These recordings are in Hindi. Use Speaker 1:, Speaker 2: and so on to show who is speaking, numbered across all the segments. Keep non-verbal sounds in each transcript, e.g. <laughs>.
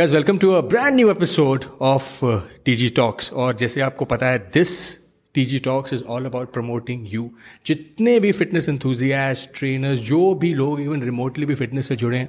Speaker 1: Guys, welcome to a brand new episode of uh, TG Talks. और जैसे आपको पता है this TG talks is all about promoting you जितने भी फिटनेस enthusiasts, ट्रेनर्स जो भी लोग इवन रिमोटली भी फिटनेस से जुड़े हैं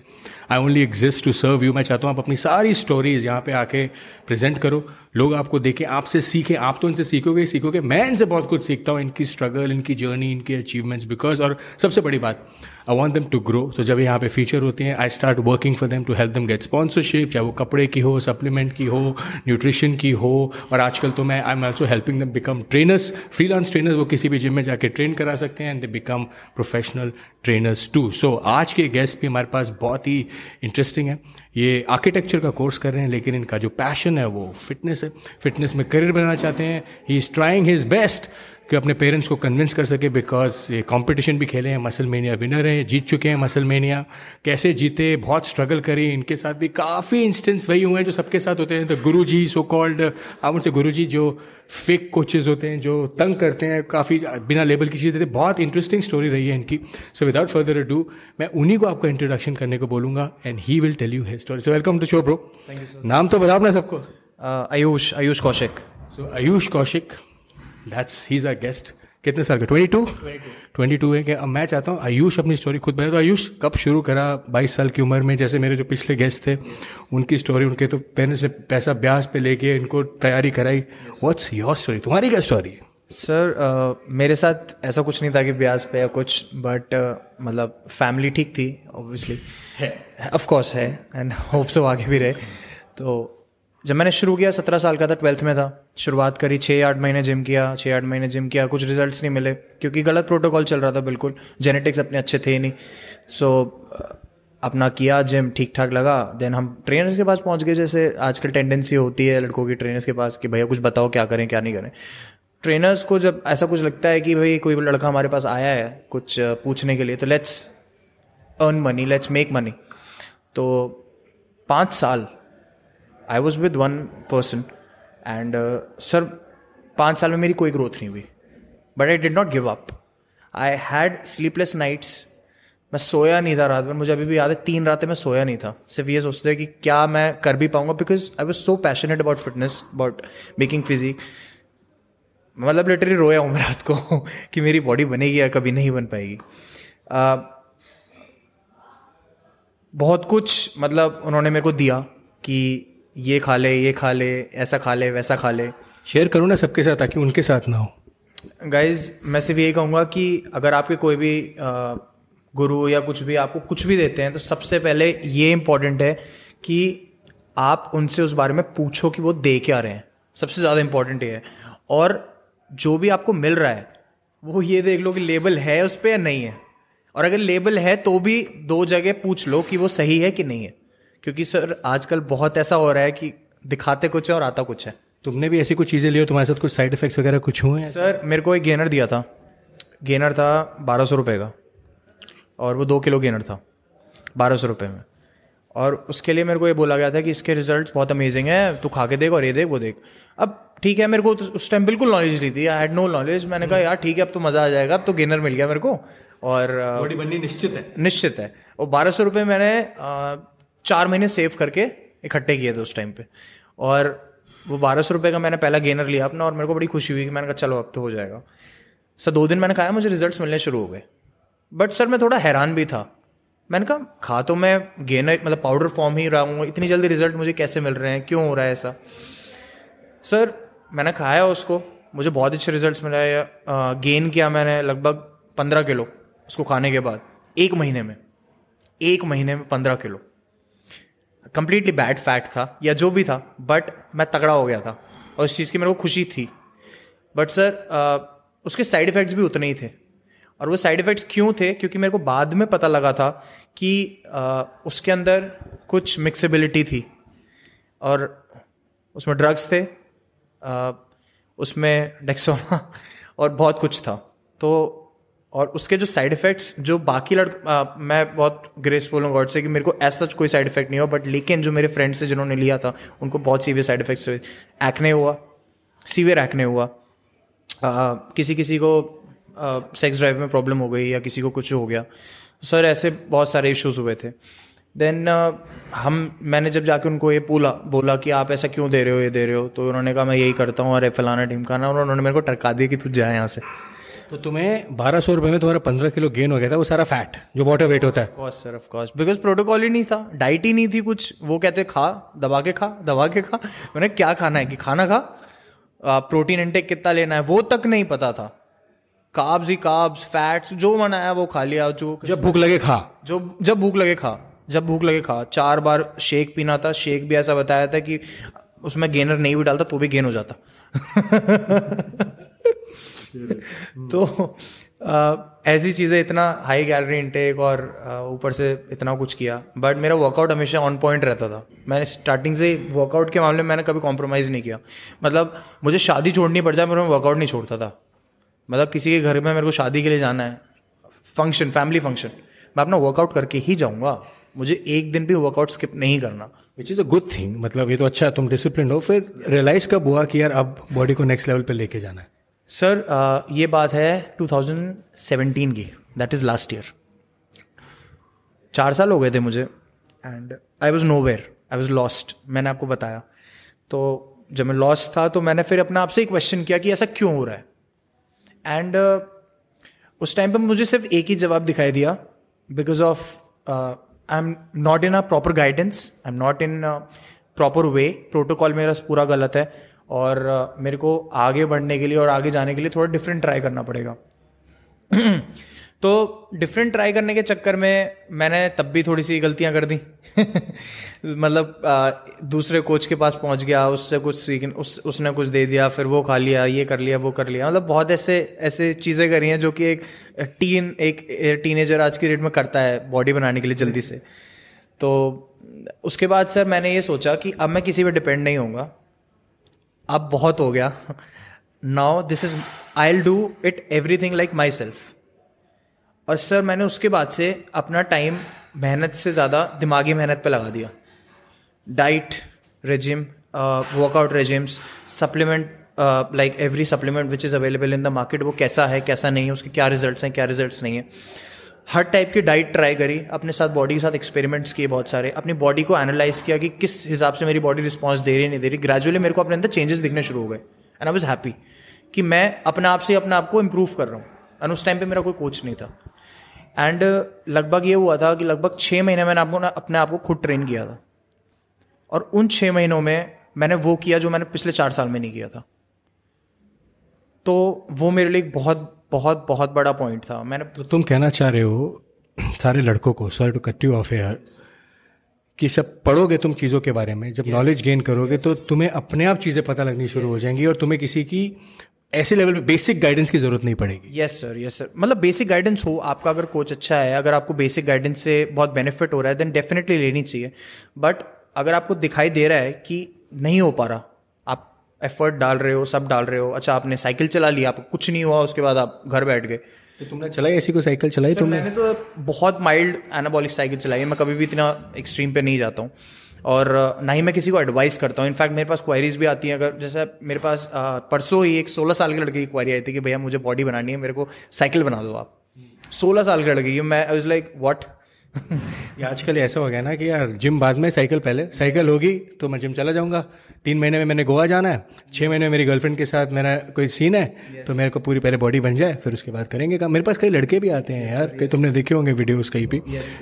Speaker 1: I only exist to serve you मैं चाहता हूँ आप अपनी सारी स्टोरीज यहाँ पे आके प्रेजेंट करो। लोग आपको देखें आपसे सीखें आप तो इनसे सीखोगे सीखोगे। मैं इनसे बहुत कुछ सीखता हूँ इनकी स्ट्रगल इनकी जर्नी इनकी अचीवमेंट्स बिकॉज़ और सबसे बड़ी बात I want them to grow तो जब यहाँ पे फीचर होते हैं I start working for them to help them get sponsorship चाहे वो कपड़े की हो सप्लीमेंट की हो न्यूट्रिशन की हो। और आजकल तो मैं I am also helping them become trainers freelance trainers वो किसी भी जिम में जाके ट्रेन करा सकते हैं and they become professional trainers too so आज के गेस्ट भी हमारे पास बहुत ही इंटरेस्टिंग है। ये आर्किटेक्चर का कोर्स कर रहे हैं, लेकिन इनका जो पैशन है, वो फिटनेस है। फिटनेस में करियर बनाना चाहते हैं। He is trying his best कि अपने पेरेंट्स को कन्विंस कर सके बिकॉज़ ये कंपटीशन भी खेले हैं मसल मेनिया विनर हैं जीत चुके हैं मसल मेनिया कैसे जीते बहुत स्ट्रगल करी इनके साथ भी काफ़ी इंस्टेंस वही हुए हैं जो सबके साथ होते हैं। तो गुरु जी सो कॉल्ड आप उनसे गुरु जी जो फेक कोचेज होते हैं जो तंग करते हैं काफ़ी बिना लेबल की चीज़ देते बहुत इंटरेस्टिंग स्टोरी रही है इनकी। सो विदाउट फर्दर डू मैं उन्हीं को आपका इंट्रोडक्शन करने को बोलूँगा and he will tell you his story so welcome to show bro नाम तो बताओ ना सबको।
Speaker 2: Ayush Ayush Kaushik.
Speaker 1: So Ayush Kaushik. That's he is a guest कितने साल का? ट्वेंटी टू ट्वेंटी टू है कि अब मैं चाहता हूँ आयुष अपनी स्टोरी खुद बताए तो आयुष कब शुरू करा? बाईस साल की उम्र में जैसे मेरे जो पिछले गेस्ट थे उनकी स्टोरी उनके तो पेरेंट्स ने पैसा ब्याज पे लेके इनको तैयारी कराई। व्हाट्स योर स्टोरी तुम्हारी क्या स्टोरी है
Speaker 2: सर uh, मेरे साथ ऐसा कुछ नहीं था कि ब्याज पे या कुछ बट uh, मतलब फैमिली ठीक थी ऑब्वियसली
Speaker 1: है।
Speaker 2: ऑफ़ कोर्स है एंड होप सो आगे भी रहे। तो जब मैंने शुरू किया सत्रह साल का था ट्वेल्थ में था। शुरुआत करी छः आठ महीने जिम किया छः आठ महीने जिम किया कुछ रिजल्ट्स नहीं मिले क्योंकि गलत प्रोटोकॉल चल रहा था बिल्कुल। जेनेटिक्स अपने अच्छे थे ही नहीं। सो so, अपना किया जिम ठीक ठाक लगा। देन हम ट्रेनर्स के पास पहुँच गए जैसे आजकल टेंडेंसी होती है लड़कों की ट्रेनर्स के पास कि भैया कुछ बताओ क्या करें क्या नहीं करें? ट्रेनर्स को जब ऐसा कुछ लगता है कि भाई कोई लड़का हमारे पास आया है कुछ पूछने के लिए तो let's earn money let's make money तो पाँच साल I was with one person and sir पाँच साल में मेरी कोई ग्रोथ नहीं हुई but I did not give up I had sleepless nights मैं सोया नहीं था रात में मुझे अभी भी याद है तीन रातें मैं सोया नहीं था। सिर्फ़ ये सोचते कि क्या मैं कर भी पाऊँगा because I was so passionate about fitness about making physique मतलब लिटरली रोया हूँ मैं रात को <laughs> कि मेरी बॉडी बनेगी या कभी नहीं बन पाएगी। Uh, बहुत कुछ मतलब उन्होंने मेरे को दिया कि ये खा ले ये खा ले ऐसा खा ले वैसा खा ले।
Speaker 1: शेयर करो ना सबके साथ ताकि उनके साथ ना हो।
Speaker 2: गाइज़ मैं सिर्फ़ यही कहूँगा कि अगर आपके कोई भी गुरु या कुछ भी आपको कुछ भी देते हैं तो सबसे पहले ये इम्पोर्टेंट है कि आप उनसे उस बारे में पूछो कि वो दे क्या रहे हैं। सबसे ज़्यादा इम्पोर्टेंट ये है। और जो भी आपको मिल रहा है वो ये देख लो कि लेबल है उस पर या नहीं है। और अगर लेबल है तो भी दो जगह पूछ लो कि वो सही है कि नहीं है। क्योंकि सर आजकल बहुत ऐसा हो रहा है कि दिखाते कुछ है और आता कुछ है।
Speaker 1: तुमने भी ऐसी कुछ चीज़ें ली हो? तुम्हारे साथ कुछ साइड इफेक्ट्स वगैरह कुछ हुए हैं?
Speaker 2: सर मेरे को एक गेनर दिया था। गेनर था बारह सौ रुपये का। और वो दो किलो गेनर था बारह सौ रुपये में। और उसके लिए मेरे को ये बोला गया था कि इसके रिजल्ट्स बहुत अमेजिंग है तू खा के देख और ये देख वो देख। अब ठीक है मेरे को तो उस टाइम बिल्कुल नॉलेज नहीं थी। आई हैड नो नॉलेज मैंने कहा यार ठीक है अब तो मज़ा आ जाएगा अब तो गेनर मिल गया मेरे को। और
Speaker 1: बॉडी बननी निश्चित है।
Speaker 2: निश्चित है। और बारह सौ रुपये मैंने चार महीने सेव करके इकट्ठे किए थे उस टाइम पे। और वो बारह सौ रुपये का मैंने पहला गेनर लिया अपना और मेरे को बड़ी खुशी हुई कि मैंने कहा, चलो, अब तो हो जाएगा। सर, दो दिन मैंने खाया मुझे रिजल्ट्स मिलने शुरू हो गए। बट सर, मैं थोड़ा हैरान भी था। मैंने कहा, खा तो मैं गेनर मतलब पाउडर फॉर्म ही रहा हूँ, इतनी जल्दी रिज़ल्ट मुझे कैसे मिल रहे हैं? क्यों हो रहा है ऐसा? सर, मैंने खाया उसको, मुझे बहुत अच्छे रिजल्ट्स मिले गेन किया मैंने लगभग पंद्रह किलो उसको खाने के बाद, एक महीने में। एक महीने में पंद्रह किलो। कंप्लीटली बैड फैट था या जो भी था बट मैं तगड़ा हो गया था और उस चीज़ की मेरे को खुशी थी। बट सर उसके साइड इफ़ेक्ट्स भी उतने ही थे। और वो साइड इफ़ेक्ट्स क्यों थे? क्योंकि मेरे को बाद में पता लगा था कि आ, उसके अंदर कुछ मिक्सेबिलिटी थी। और उसमें ड्रग्स थे आ, उसमें डेक्सोना और बहुत कुछ था। तो और उसके जो साइड इफेक्ट्स जो बाकी लड़ मैं बहुत ग्रेसफुल हूँ गॉड से कि मेरे को ऐसा सच कोई साइड इफ़ेक्ट नहीं हुआ बट लेकिन जो मेरे फ्रेंड्स थे जिन्होंने लिया था उनको बहुत सीवियर साइड इफेक्ट्स हुए। एक्ने हुआ सीवियर एक्ने हुआ। आ, किसी किसी को सेक्स ड्राइव में प्रॉब्लम हो गई या किसी को कुछ हो गया। सर ऐसे बहुत सारे इश्यूज़ हुए थे। देन uh, हम मैंने जब जाके उनको ये बोला बोला कि आप ऐसा क्यों दे रहे हो ये दे रहे हो तो उन्होंने कहा मैं यही करता हूँ अरे फलाना टीम का ना उन्होंने मेरे को टरका दिया कि तू जाए यहाँ से।
Speaker 1: तो तुम्हें बारह सौ रुपये में तुम्हारा पंद्रह किलो गेन हो गया था वो सारा फैट जो वाटर वेट होता है।
Speaker 2: Cost sir of cost because protocol ही नहीं था डाइट ही नहीं थी कुछ। वो कहते खा दबा के खा दबा के खा। मैंने क्या खाना है? कि खाना खा। प्रोटीन इंटेक कितना लेना है? वो तक नहीं पता था। काब्स ही काब्स फैट्स जो मन आया वो खा लिया जो
Speaker 1: जब भूख लगे खा।
Speaker 2: जो जब भूख लगे खा जब भूख लगे खा। चार बार शेक पीना था शेक भी ऐसा बताया था कि उसमें गेनर नहीं भी डालता तो भी गेन हो जाता। <laughs> <laughs> तो ऐसी चीज़ें इतना हाई कैलोरी इनटेक और ऊपर से इतना कुछ किया बट मेरा वर्कआउट हमेशा ऑन पॉइंट रहता था। मैंने स्टार्टिंग से वर्कआउट के मामले में मैंने कभी कॉम्प्रोमाइज़ नहीं किया। मतलब मुझे शादी छोड़नी पड़ जाए मैं वर्कआउट नहीं छोड़ता था। मतलब किसी के घर में मेरे को शादी के लिए जाना है फ़ंक्शन फैमिली फ़ंक्शन मैं अपना वर्कआउट करके ही जाऊँगा। मुझे एक दिन भी वर्कआउट स्किप नहीं करना।
Speaker 1: Which is a good thing मतलब ये तो अच्छा तुम डिसिप्लिन हो, फिर रियलाइज़ कब हुआ कि यार, अब बॉडी को नेक्स्ट लेवल पर लेके जाना है।
Speaker 2: सर uh, ये बात है 2017 की. दैट इज़ लास्ट ईयर चार साल हो गए थे मुझे. And I was nowhere I was lost मैंने आपको बताया. तो जब मैं लॉस्ट था तो मैंने फिर अपने आप से ही क्वेश्चन किया कि ऐसा क्यों हो रहा है? एंड uh, उस टाइम पर मुझे सिर्फ़ एक ही जवाब दिखाई दिया. Because of I am not in a proper guidance I am not in proper way protocol मेरा पूरा गलत है. और मेरे को आगे बढ़ने के लिए और आगे जाने के लिए थोड़ा डिफरेंट ट्राई करना पड़ेगा। <clears throat> तो डिफरेंट ट्राई करने के चक्कर में मैंने तब भी थोड़ी सी गलतियाँ कर दी। <laughs> मतलब दूसरे कोच के पास पहुँच गया, उससे कुछ सीख उस, उसने कुछ दे दिया, फिर वो खा लिया, ये कर लिया, वो कर लिया। मतलब बहुत ऐसे ऐसे चीज़ें करी हैं जो कि एक टीन एक टीनेजर आज की डेट में करता है बॉडी बनाने के लिए जल्दी से। तो उसके बाद सर मैंने ये सोचा कि अब मैं किसी पर डिपेंड नहीं होऊँगा। अब बहुत हो गया। Now this is I'll do it everything like myself और सर मैंने उसके बाद से अपना टाइम मेहनत से ज़्यादा दिमागी मेहनत पे लगा दिया। Diet regime workout regimes supplement like every supplement which is available in the market वो कैसा है, कैसा नहीं है, उसके क्या रिजल्ट्स हैं, क्या रिजल्ट्स नहीं है। हर टाइप की डाइट ट्राई करी, अपने साथ बॉडी के साथ एक्सपेरिमेंट्स किए बहुत सारे, अपनी बॉडी को एनालाइज किया कि किस हिसाब से मेरी बॉडी रिस्पॉन्स दे रही नहीं दे रही। ग्रेजुअली मेरे को अपने अंदर चेंजेस दिखने शुरू हो गए एंड आई वॉज़ हैप्पी कि मैं अपने आप से अपने आप को इम्प्रूव कर रहा हूँ एंड उस टाइम पर मेरा कोई कोच नहीं था। एंड लगभग ये हुआ था कि लगभग छः महीने मैंने आपको अपने आप को खुद ट्रेन किया था। और उन छः महीनों में मैंने वो किया जो मैंने पिछले चार साल में नहीं किया था। तो वो मेरे लिए एक बहुत बहुत बहुत बड़ा पॉइंट था मैंने
Speaker 1: तो तुम कहना चाह रहे हो सारे लड़कों को sorry to cut you off here कि सब पढ़ोगे तुम चीज़ों के बारे में जब नॉलेज yes. गेन करोगे yes. तो तुम्हें अपने आप चीज़ें पता लगनी शुरू yes. हो जाएँगी और तुम्हें किसी की ऐसे लेवल पे बेसिक गाइडेंस की ज़रूरत नहीं पड़ेगी
Speaker 2: यस सर यस सर मतलब बेसिक गाइडेंस हो आपका अगर कोच अच्छा है अगर आपको बेसिक गाइडेंस से बहुत बेनिफिट हो रहा है देन डेफिनेटली लेनी चाहिए बट अगर आपको दिखाई दे रहा है कि नहीं हो पा रहा एफर्ट डाल रहे हो सब डाल रहे हो। अच्छा आपने साइकिल चला लिया आपको कुछ नहीं हुआ उसके बाद आप घर बैठ गए।
Speaker 1: तो तुमने चलाई ऐसी कोई साइकिल चलाई
Speaker 2: तो मैंने तो बहुत माइल्ड एनाबॉलिक साइकिल चलाई है। मैं कभी भी इतना एक्सट्रीम पे नहीं जाता हूँ। और ना ही मैं किसी को एडवाइस करता हूँ। इनफैक्ट मेरे पास क्वारीज भी आती हैं। अगर जैसे मेरे पास परसों ही एक सोलह साल के लड़के की क्वारी आई थी कि भैया मुझे बॉडी बनानी है मेरे को साइकिल बना दो आप। सोलह साल के लड़के मैं आई वाज लाइक व्हाट
Speaker 1: ये <laughs> आजकल ऐसा हो गया ना कि यार जिम बाद में साइकिल पहले। साइकिल होगी तो मैं जिम चला जाऊँगा। तीन महीने में मैंने गोवा जाना है। छः महीने में मेरी गर्लफ्रेंड के साथ मेरा कोई सीन है yes. तो मेरे को पूरी पहले बॉडी बन जाए फिर उसके बाद करेंगे काम। मेरे पास कई लड़के भी आते हैं yes, यार कई तुमने देखे होंगे वीडियोस कहीं भी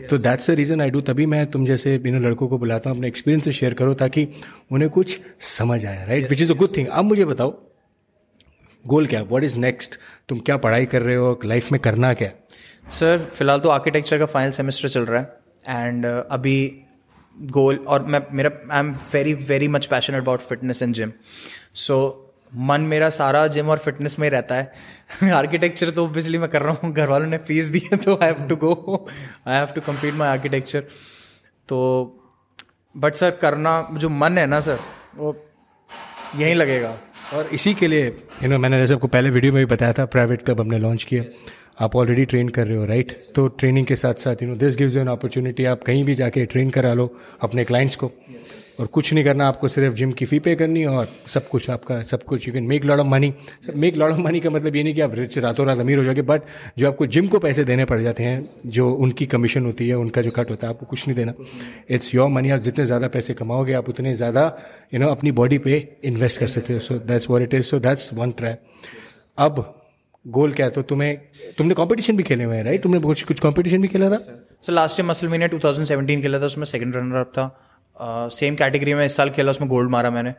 Speaker 1: तो that's the reason I do तभी मैं तुम जैसे इन लड़कों को बुलाता हूँ अपने एक्सपीरियंस से शेयर करो ताकि उन्हें कुछ समझ आए right which is a good thing अब मुझे बताओ गोल क्या वॉट इज़ नेक्स्ट तुम क्या पढ़ाई कर रहे हो? लाइफ में करना क्या
Speaker 2: सर फ़िलहाल तो आर्किटेक्चर का फाइनल सेमेस्टर चल रहा है एंड uh, अभी गोल और मैं मेरा I am very very much passion about fitness and gym so मन मेरा सारा जिम और फिटनेस में ही रहता है। <laughs> आर्किटेक्चर तो ऑब्वियसली मैं कर रहा हूँ। घर वालों ने फ़ीस दी है तो I have to go I have to complete my architecture तो बट सर करना जो मन है ना सर वो यहीं लगेगा।
Speaker 1: और इसी के लिए यू नो मैंने जैसे आपको पहले वीडियो में भी बताया था प्राइवेट क्लब हमने लॉन्च किया। Yes. आप ऑलरेडी ट्रेन कर रहे हो राइट? तो ट्रेनिंग के साथ साथ you know this gives you an opportunity आप कहीं भी जाके ट्रेन करा लो अपने क्लाइंट्स को. और कुछ नहीं करना, आपको सिर्फ़ जिम की फ़ी पे करनी और सब कुछ आपका, सब कुछ you can make lot of money make lot of money का मतलब ये नहीं कि आप रिच रातों रात अमीर हो जाओगे बट जो आपको जिम को पैसे देने पड़ जाते हैं, जो उनकी कमीशन होती है, उनका जो कट होता है, आपको कुछ नहीं देना। इट्स योर मनी आप जितने ज़्यादा पैसे कमाओगे, आप उतने ज़्यादा यू नो अपनी बॉडी पे इन्वेस्ट कर सकते हो। So that's what it is so that's one try अब गोल क्या है? तो तुम्हें तुमने कंपटीशन भी खेले हुए हैं राइट तुमने कुछ कुछ कंपटीशन भी खेला था?
Speaker 2: So last time muscle mania 2017 खेला था उसमें सेकंड रनर अप था। सेम uh, कैटेगरी में इस साल खेला उसमें गोल्ड मारा मैंने।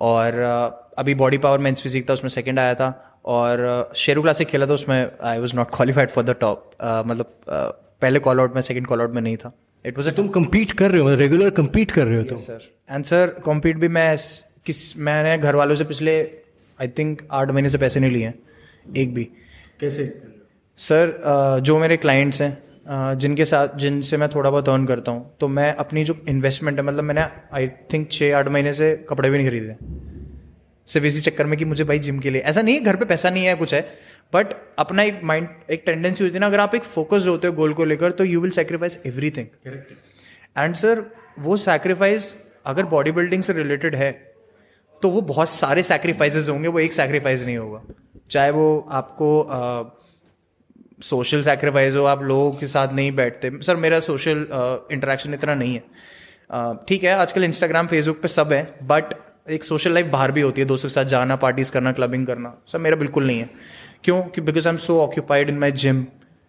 Speaker 2: और uh, अभी बॉडी पावर मेंस फिजिक था उसमें सेकंड आया था। और शेरू uh, क्लासिक खेला था उसमें I was not qualified for the top मतलब uh, पहले कॉल आउट में सेकंड कॉल आउट में नहीं था।
Speaker 1: इट वाज तुम कम्पीट कर रहे हो रेगुलर कम्पीट कर रहे हो तुम?
Speaker 2: सर एंड सर कॉम्पीट भी मैं किस मैंने घर वालों से पिछले आई थिंक आठ महीने से पैसे नहीं लिए। हैं एक भी।
Speaker 1: कैसे?
Speaker 2: सर जो मेरे क्लाइंट्स हैं जिनके साथ जिनसे मैं थोड़ा बहुत अर्न करता हूँ तो मैं अपनी जो इन्वेस्टमेंट है मतलब मैंने आई थिंक छः आठ महीने से कपड़े भी नहीं खरीदे। सिर्फ़ इसी चक्कर में कि मुझे भाई जिम के लिए ऐसा नहीं है घर पे पैसा नहीं है कुछ है बट अपना एक माइंड एक टेंडेंसी होती है ना अगर आप एक फोकस होते हो गोल को लेकर तो you will sacrifice every thing and sir वो सेक्रीफाइस अगर बॉडी बिल्डिंग से रिलेटेड है तो वो बहुत सारे सेक्रीफाइसेस होंगे, वो एक सेक्रीफाइस नहीं होगा। चाहे वो आपको सोशल सेक्रीफाइस हो, आप लोगों के साथ नहीं बैठते। सर, मेरा सोशल इंटरेक्शन इतना नहीं है। ठीक है, आजकल इंस्टाग्राम फेसबुक पे सब है बट एक सोशल लाइफ बाहर भी होती है, दोस्तों के साथ जाना पार्टीज़ करना क्लबिंग करना। सर, मेरा बिल्कुल नहीं है। क्यों? Because I am so occupied in my gym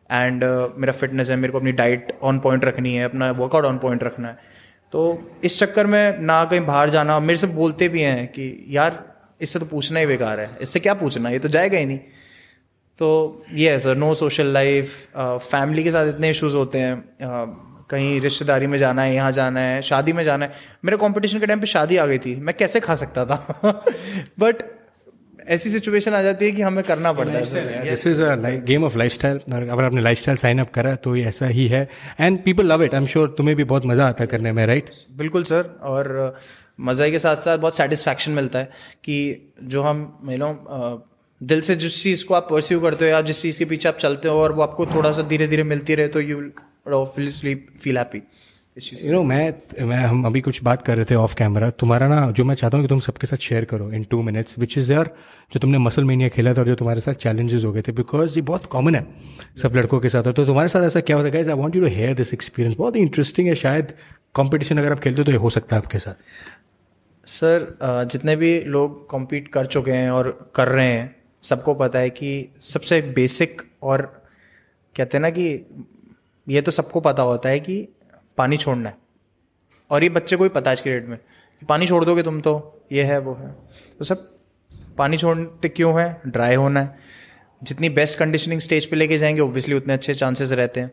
Speaker 2: and मेरा फिटनेस है, मेरे को अपनी डाइट ऑन पॉइंट रखनी है, अपना वर्कआउट ऑन पॉइंट रखना है। तो इस चक्कर में ना कहीं बाहर जाना मेरे से बोलते भी हैं कि यार इससे तो पूछना ही बेकार है। इससे क्या पूछना? ये तो जाएगा ही नहीं। तो ये है sir no social life family के साथ इतने इश्यूज़ होते हैं। आ, कहीं रिश्तेदारी में जाना है यहाँ जाना है शादी में जाना है। मेरे कंपटीशन के टाइम पे शादी आ गई थी। मैं कैसे खा सकता था? <laughs> बट ऐसी सिचुएशन आ जाती है कि हमें करना पड़ता है
Speaker 1: this is game of life style अगर आपने लाइफ स्टाइल साइन अप करा तो ये ऐसा ही है। And people love it I am sure तुम्हें भी बहुत मज़ा आता है करने में राइट right?
Speaker 2: बिल्कुल सर और मज़े के साथ साथ बहुत सेटिस्फैक्शन मिलता है कि जो हम यू नो दिल से जिस चीज़ को आप परस्यू करते हो या जिस चीज़ के पीछे आप चलते हो और वो आपको थोड़ा सा धीरे धीरे मिलती रहे तो you obviously feel happy
Speaker 1: you know मैं मैं हम अभी कुछ बात कर रहे थे ऑफ़ कैमरा तुम्हारा ना जो मैं चाहता हूँ कि तुम सबके साथ शेयर करो in two minutes which is यार जो तुमने मसल मीनिया खेला था और जो तुम्हारे साथ चैलेंजेस हो गए थे बिकॉज़ ये बहुत कॉमन है सब लड़कों के साथ। और तो तुम्हारे साथ ऐसा क्या होता है? I want you to hear this experience बहुत ही इंटरेस्टिंग है शायद कॉम्पिटिशन अगर आप खेलते हो तो ये हो सकता है आपके साथ।
Speaker 2: सर जितने भी लोग कॉम्पीट कर चुके हैं और कर रहे हैं सबको पता है कि सबसे बेसिक और कहते हैं ना कि ये तो सबको पता होता है कि पानी छोड़ना है। और ये बच्चे को ही पता है आज के डेट में कि पानी छोड़ दोगे तुम तो ये है वो है। तो सब पानी छोड़ते क्यों है? ड्राई होना है। जितनी बेस्ट कंडीशनिंग स्टेज पे लेके जाएँगे ओब्वियसली उतने अच्छे चांसेस रहते हैं।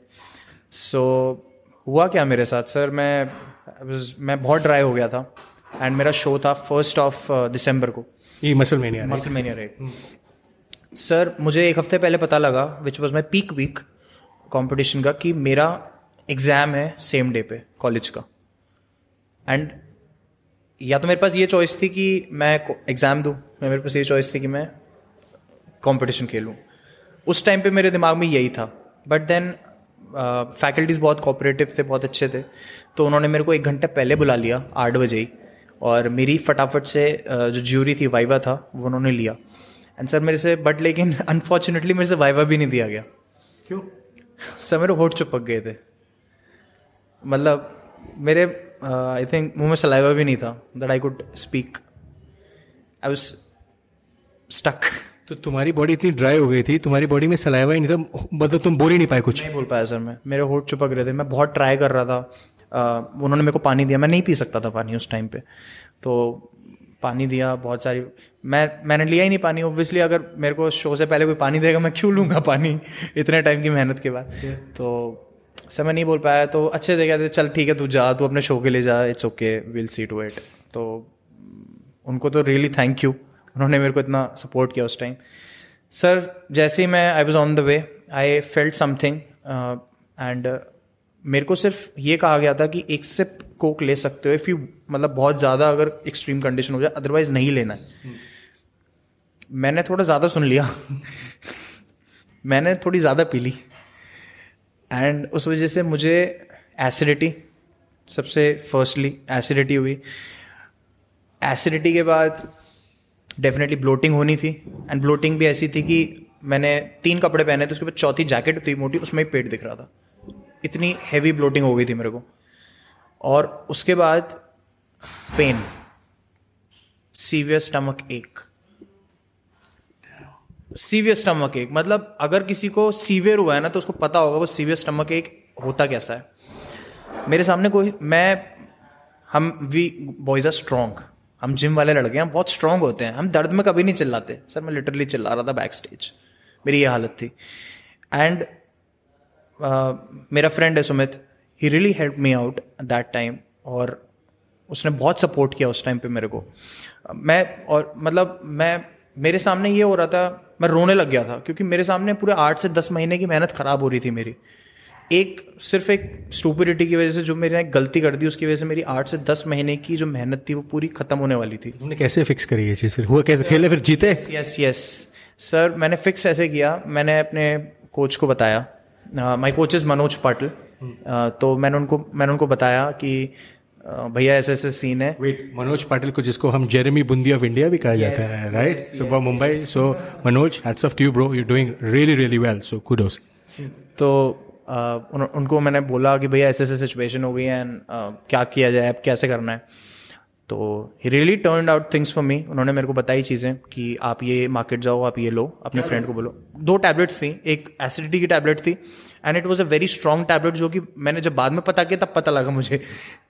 Speaker 2: सो so, हुआ क्या मेरे साथ सर मैं मैं बहुत ड्राई हो गया था। एंड मेरा शो था फ़र्स्ट ऑफ़ दिसंबर को।
Speaker 1: ये muscle mania
Speaker 2: muscle mania right sir मुझे एक हफ़्ते पहले पता लगा which was my peak week competition का कि मेरा एग्ज़ाम है सेम डे पे कॉलेज का। एंड या तो मेरे पास ये चॉइस थी कि मैं एग्ज़ाम दूँ या मेरे पास ये चॉइस थी कि मैं कंपटीशन खेलूँ। उस टाइम पे मेरे दिमाग में यही था। बट देन फैकल्टीज़ बहुत कोऑपरेटिव थे बहुत अच्छे थे। तो उन्होंने मेरे को एक घंटे पहले बुला लिया आठ बजे ही। और मेरी फटाफट से जो ज्यूरी थी वाइवा था वो उन्होंने लिया। एंड सर मेरे से बट लेकिन <laughs> अनफॉर्चुनेटली मेरे से वाइवा भी नहीं दिया गया।
Speaker 1: क्यों? <laughs>
Speaker 2: सर मेरे होठ चुपक गए थे। मतलब मेरे आई थिंक मुँह में सलाइवा भी नहीं था that I could speak I was stuck
Speaker 1: तो तुम्हारी बॉडी इतनी ड्राई हो गई थी तुम्हारी बॉडी में सलाइवा ही नहीं था मतलब तुम बोल ही नहीं पाए कुछ।
Speaker 2: नहीं बोल पाया सर मैं। मेरे होठ चुपक रहे थे मैं बहुत ट्राई कर रहा था। Uh, उन्होंने मेरे को पानी दिया मैं नहीं पी सकता था पानी उस टाइम पे। तो पानी दिया बहुत सारी मैं मैंने लिया ही नहीं पानी। ओब्वियसली अगर मेरे को शो से पहले कोई पानी देगा मैं क्यों लूँगा पानी? इतने टाइम की मेहनत के बाद। तो समय नहीं बोल पाया तो अच्छे से कहते चल ठीक है तू जा तू अपने शो के लिए जा it's okay will see to it तो उनको तो रियली थैंक यू उन्होंने मेरे को इतना सपोर्ट किया उस टाइम सर जैसे ही मैं I was on the way I felt something and मेरे को सिर्फ़ ये कहा गया था कि एक सिप कोक ले सकते हो इफ़ यू मतलब बहुत ज़्यादा अगर एक्सट्रीम कंडीशन हो जाए अदरवाइज़ नहीं लेना है. मैंने थोड़ा ज़्यादा सुन लिया. <laughs> मैंने थोड़ी ज़्यादा पी ली. एंड उस वजह से मुझे एसिडिटी सबसे फर्स्टली एसिडिटी हुई। एसिडिटी के बाद डेफिनेटली ब्लोटिंग होनी थी। एंड ब्लोटिंग भी ऐसी थी कि मैंने तीन कपड़े पहने थे, उसके बाद चौथी जैकेट थी मोटी, उसमें ही पेट दिख रहा था। इतनी हैवी ब्लोटिंग हो गई थी मेरे को। और उसके बाद pain severe stomach ache severe stomach ache. मतलब अगर किसी को सीवियर हुआ है ना तो उसको पता होगा वो सीवियर स्टमक एक होता कैसा है। मेरे सामने कोई मैं हम वी बॉयज़ आर स्ट्रॉन्ग हम जिम वाले लड़के हैं बहुत स्ट्रांग होते हैं। हम दर्द में कभी नहीं चिल्लाते। सर मैं लिटरली चिल्ला रहा था बैक स्टेज मेरी ये हालत थी। एंड uh, मेरा फ्रेंड है Sumit. He really help me out that time और उसने बहुत सपोर्ट किया उस टाइम पे मेरे को। मैं और मतलब मैं मेरे सामने ये हो रहा था मैं रोने लग गया था क्योंकि मेरे सामने पूरे आठ से दस महीने की मेहनत खराब हो रही थी मेरी। एक सिर्फ़ एक स्टूपिडिटी की वजह से जो मैंने गलती कर दी उसकी वजह से मेरी आठ से दस महीने की जो मेहनत थी वो पूरी खत्म होने वाली थी।
Speaker 1: तुमने कैसे फिक्स करी ये चीज़ फिर? हुआ कैसे? खेले फिर जीते?
Speaker 2: यस यस सर मैंने फिक्स ऐसे किया मैंने अपने कोच को बताया। My coach is Manoj Patil तो मैंने उनको मैंने उनको बताया कि भैया ऐसे ऐसे सीन है।
Speaker 1: वेट मनोज पाटिल को जिसको हम जेरेमी बुंदी ऑफ़ इंडिया भी कहा yes, जाता है राइट सुबह Mumbai so Manoj hats off to bro you doing really really well so kudos
Speaker 2: तो uh, उन, उनको मैंने बोला कि भैया ऐसे ऐसे सिचुएशन हो गई है एंड uh, क्या किया जाए अब कैसे करना है? तो he really turn out things for me उन्होंने मेरे को बताई चीज़ें कि आप ये मार्केट जाओ आप ये लो अपने फ्रेंड को बोलो। दो टैबलेट्स थी एक एसिडिटी की टैबलेट थी and it was a very strong tablet जो कि मैंने जब बाद में पता किया तब पता लगा मुझे।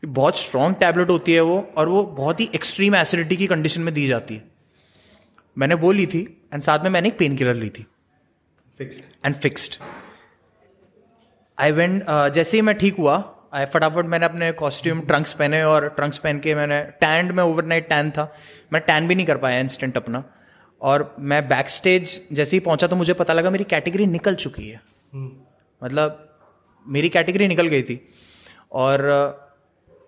Speaker 2: बहुत स्ट्रॉन्ग टैबलेट होती है वो और वो बहुत ही एक्सट्रीम एसिडिटी की कंडीशन में दी जाती है। मैंने वो ली थी एंड साथ में मैंने एक पेन किलर ली थी। Fixed and fixed I went जैसे ही मैं ठीक हुआ आई फटाफट मैंने अपने कॉस्ट्यूम ट्रंक्स पहने और ट्रंक्स पहन के मैंने टैंड में ओवरनाइट टैन था। मैं टैन भी नहीं कर पाया इंस्टेंट अपना। और मैं बैक स्टेज जैसे ही पहुँचा तो मुझे पता लगा मेरी कैटेगरी निकल चुकी है। hmm. मतलब मेरी कैटेगरी निकल गई थी। और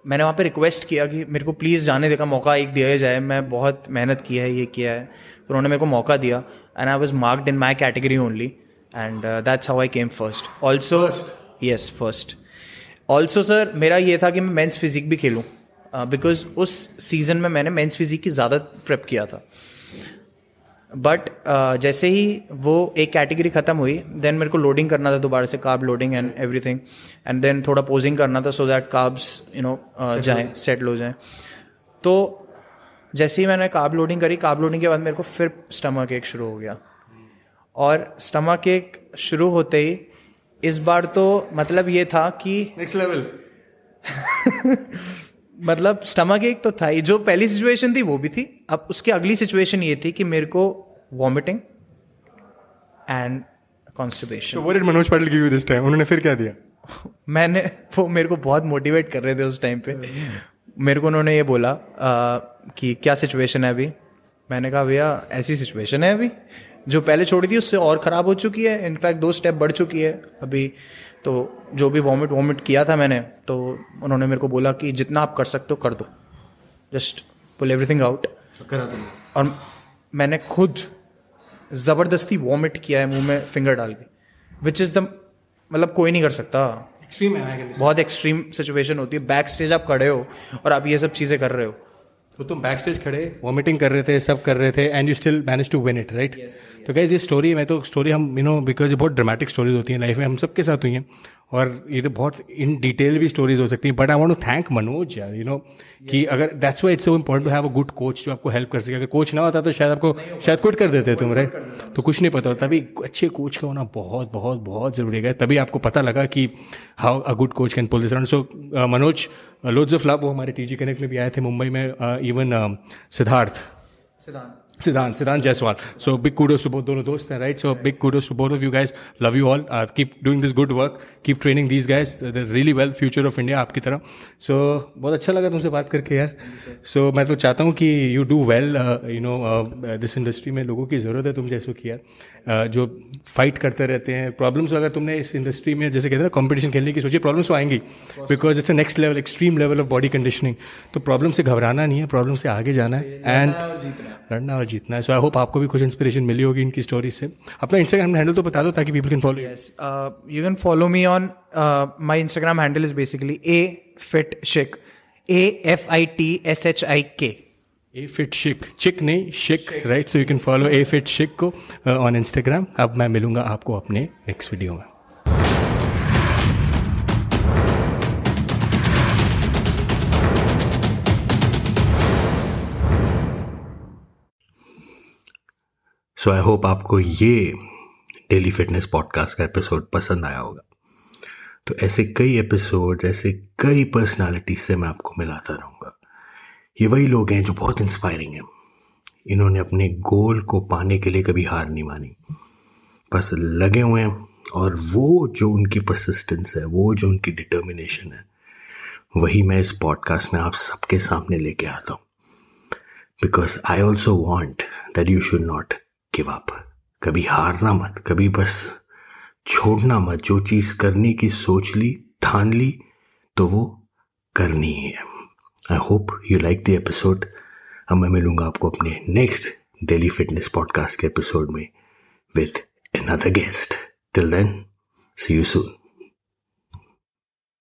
Speaker 2: मैंने वहाँ पे रिक्वेस्ट किया कि मेरे को प्लीज़ जाने देगा मौका एक दिया जाए। मैं बहुत मेहनत की है ये किया है। फिर उन्होंने मेरे को मौका दिया। And I was marked in my category only and that's how I came first also yes first also sir मेरा ये था कि मैं मेंस फिजिक भी खेलूँ बिकॉज़ uh, उस सीज़न में मैंने मेंस फिजिक की ज़्यादा प्रेप किया था। बट uh, जैसे ही वो एक कैटेगरी ख़त्म हुई देन मेरे को लोडिंग करना था दोबारा से carb loading and everything and then थोड़ा पोजिंग करना था so that carbs you know जाए सेटल हो जाए। तो जैसे ही मैंने काब लोडिंग करी काब लोडिंग के बाद मेरे को फिर स्टमक एक शुरू हो गया। और स्टमक एक शुरू होते ही इस बार तो मतलब ये था कि
Speaker 1: नेक्स्ट लेवल <laughs>
Speaker 2: मतलब स्टमक एक तो था ही। जो पहली सिचुएशन थी वो भी थी। अब उसकी अगली सिचुएशन ये थी कि मेरे को vomiting and constipation
Speaker 1: so Manoj Patil give you this time उन्होंने फिर क्या दिया? <laughs>
Speaker 2: मैंने वो मेरे को बहुत मोटिवेट कर रहे थे उस टाइम पे। मेरे को उन्होंने ये बोला आ, कि क्या सिचुएशन है अभी? मैंने कहा भैया ऐसी सिचुएशन है अभी? जो पहले छोड़ी थी उससे और ख़राब हो चुकी है। इनफैक्ट दो स्टेप बढ़ चुकी है अभी। तो जो भी वॉमिट वॉमिट किया था मैंने तो उन्होंने मेरे को बोला कि जितना आप कर सकते हो कर दो। जस्ट पुल एवरीथिंग आउट और मैंने खुद ज़बरदस्ती वॉमिट किया है मुँह में फिंगर डाल के विच इज़ द मतलब कोई नहीं कर सकता।
Speaker 1: एक्सट्रीम है
Speaker 2: बहुत एक्सट्रीम सिचुएशन होती है। बैक स्टेज आप खड़े हो और आप ये सब चीज़ें कर रहे हो।
Speaker 1: तो तुम बैक स्टेज खड़े वॉमिटिंग कर रहे थे सब कर रहे थे and you still manage to win it right तो गैस ये स्टोरी मैं तो स्टोरी हम यू नो बिकॉज़ बहुत ड्रामेटिक स्टोरीज होती हैं लाइफ में हम सबके साथ हुई हैं। और ये तो बहुत इन डिटेल भी स्टोरीज हो सकती हैं but I want to thank Manoj यार यू नो कि अगर that's why it's so important to have a good coach जो आपको हेल्प कर सके। अगर कोच ना होता तो शायद आपको शायद क्विट कर देते तुम राइट तो कुछ नहीं पता होता। तभी अच्छे कोच का होना बहुत बहुत बहुत ज़रूरी है। तभी आपको पता लगा कि how a good coach can pull this so Manoj loads of love वो हमारे टी जी कनेक्ट में भी आए थे मुंबई में even uh, Siddharth.
Speaker 2: Siddharth.
Speaker 1: Siddhant, Siddhant Jaiswal. So big kudos to both dono dost right? So big kudos to both of you guys. Love you all. Uh, keep doing this good work. Keep training these guys. They're really well. Future of India आपकी तरह. So बहुत अच्छा लगा तुमसे बात करके यार. So मैं तो चाहता हूँ कि you do well. Uh, you know uh, this industry में लोगों की ज़रूरत है तुम जैसे की यार. जो फाइट करते रहते हैं। प्रॉब्लम्स अगर तुमने इस इंडस्ट्री में जैसे कहते हैं ना कॉम्पिटिशन खेलने की सोचिए प्रॉब्लम्स तो आएँगी। Because it's a next level extreme level of body conditioning तो प्रॉब्लम से घबराना नहीं है प्रॉब्लम से आगे जाना है। एंड लड़ना और जीतना। है। सो आई होप आपको भी कुछ इंस्पिरेशन मिली होगी इनकी स्टोरी से। अपना इंस्टाग्राम हैंडल तो बता दो ताकि people can follow
Speaker 2: yes you can follow me on my Instagram handle is basically a fit shik A F I T S H I K
Speaker 1: A fit shik chick नहीं shik right so you can follow a fit shik को ऑन इंस्टाग्राम अब मैं मिलूँगा आपको अपने नेक्स्ट वीडियो में. सो आई होप आपको ये डेली फिटनेस पॉडकास्ट का एपिसोड पसंद आया होगा. तो ऐसे कई एपिसोड्स ऐसे कई पर्सनालिटी से मैं आपको मिलाता रहूँगा ये वही लोग हैं जो बहुत इंस्पायरिंग हैं। इन्होंने अपने गोल को पाने के लिए कभी हार नहीं मानी। बस लगे हुए हैं और वो जो उनकी परसिस्टेंस है, वो जो उनकी डिटर्मिनेशन है, वही मैं इस पॉडकास्ट में आप सबके सामने लेके आता हूँ। Because I also want that you should not give up कभी हारना मत, कभी बस छोड़ना मत। जो चीज़ करने की सोच ली, ठान ली तो वो करनी ही है। I hope you like the episode अब मैं मिलूँगा आपको अपने नेक्स्ट डेली फिटनेस पॉडकास्ट के एपिसोड में with another guest till then see you soon.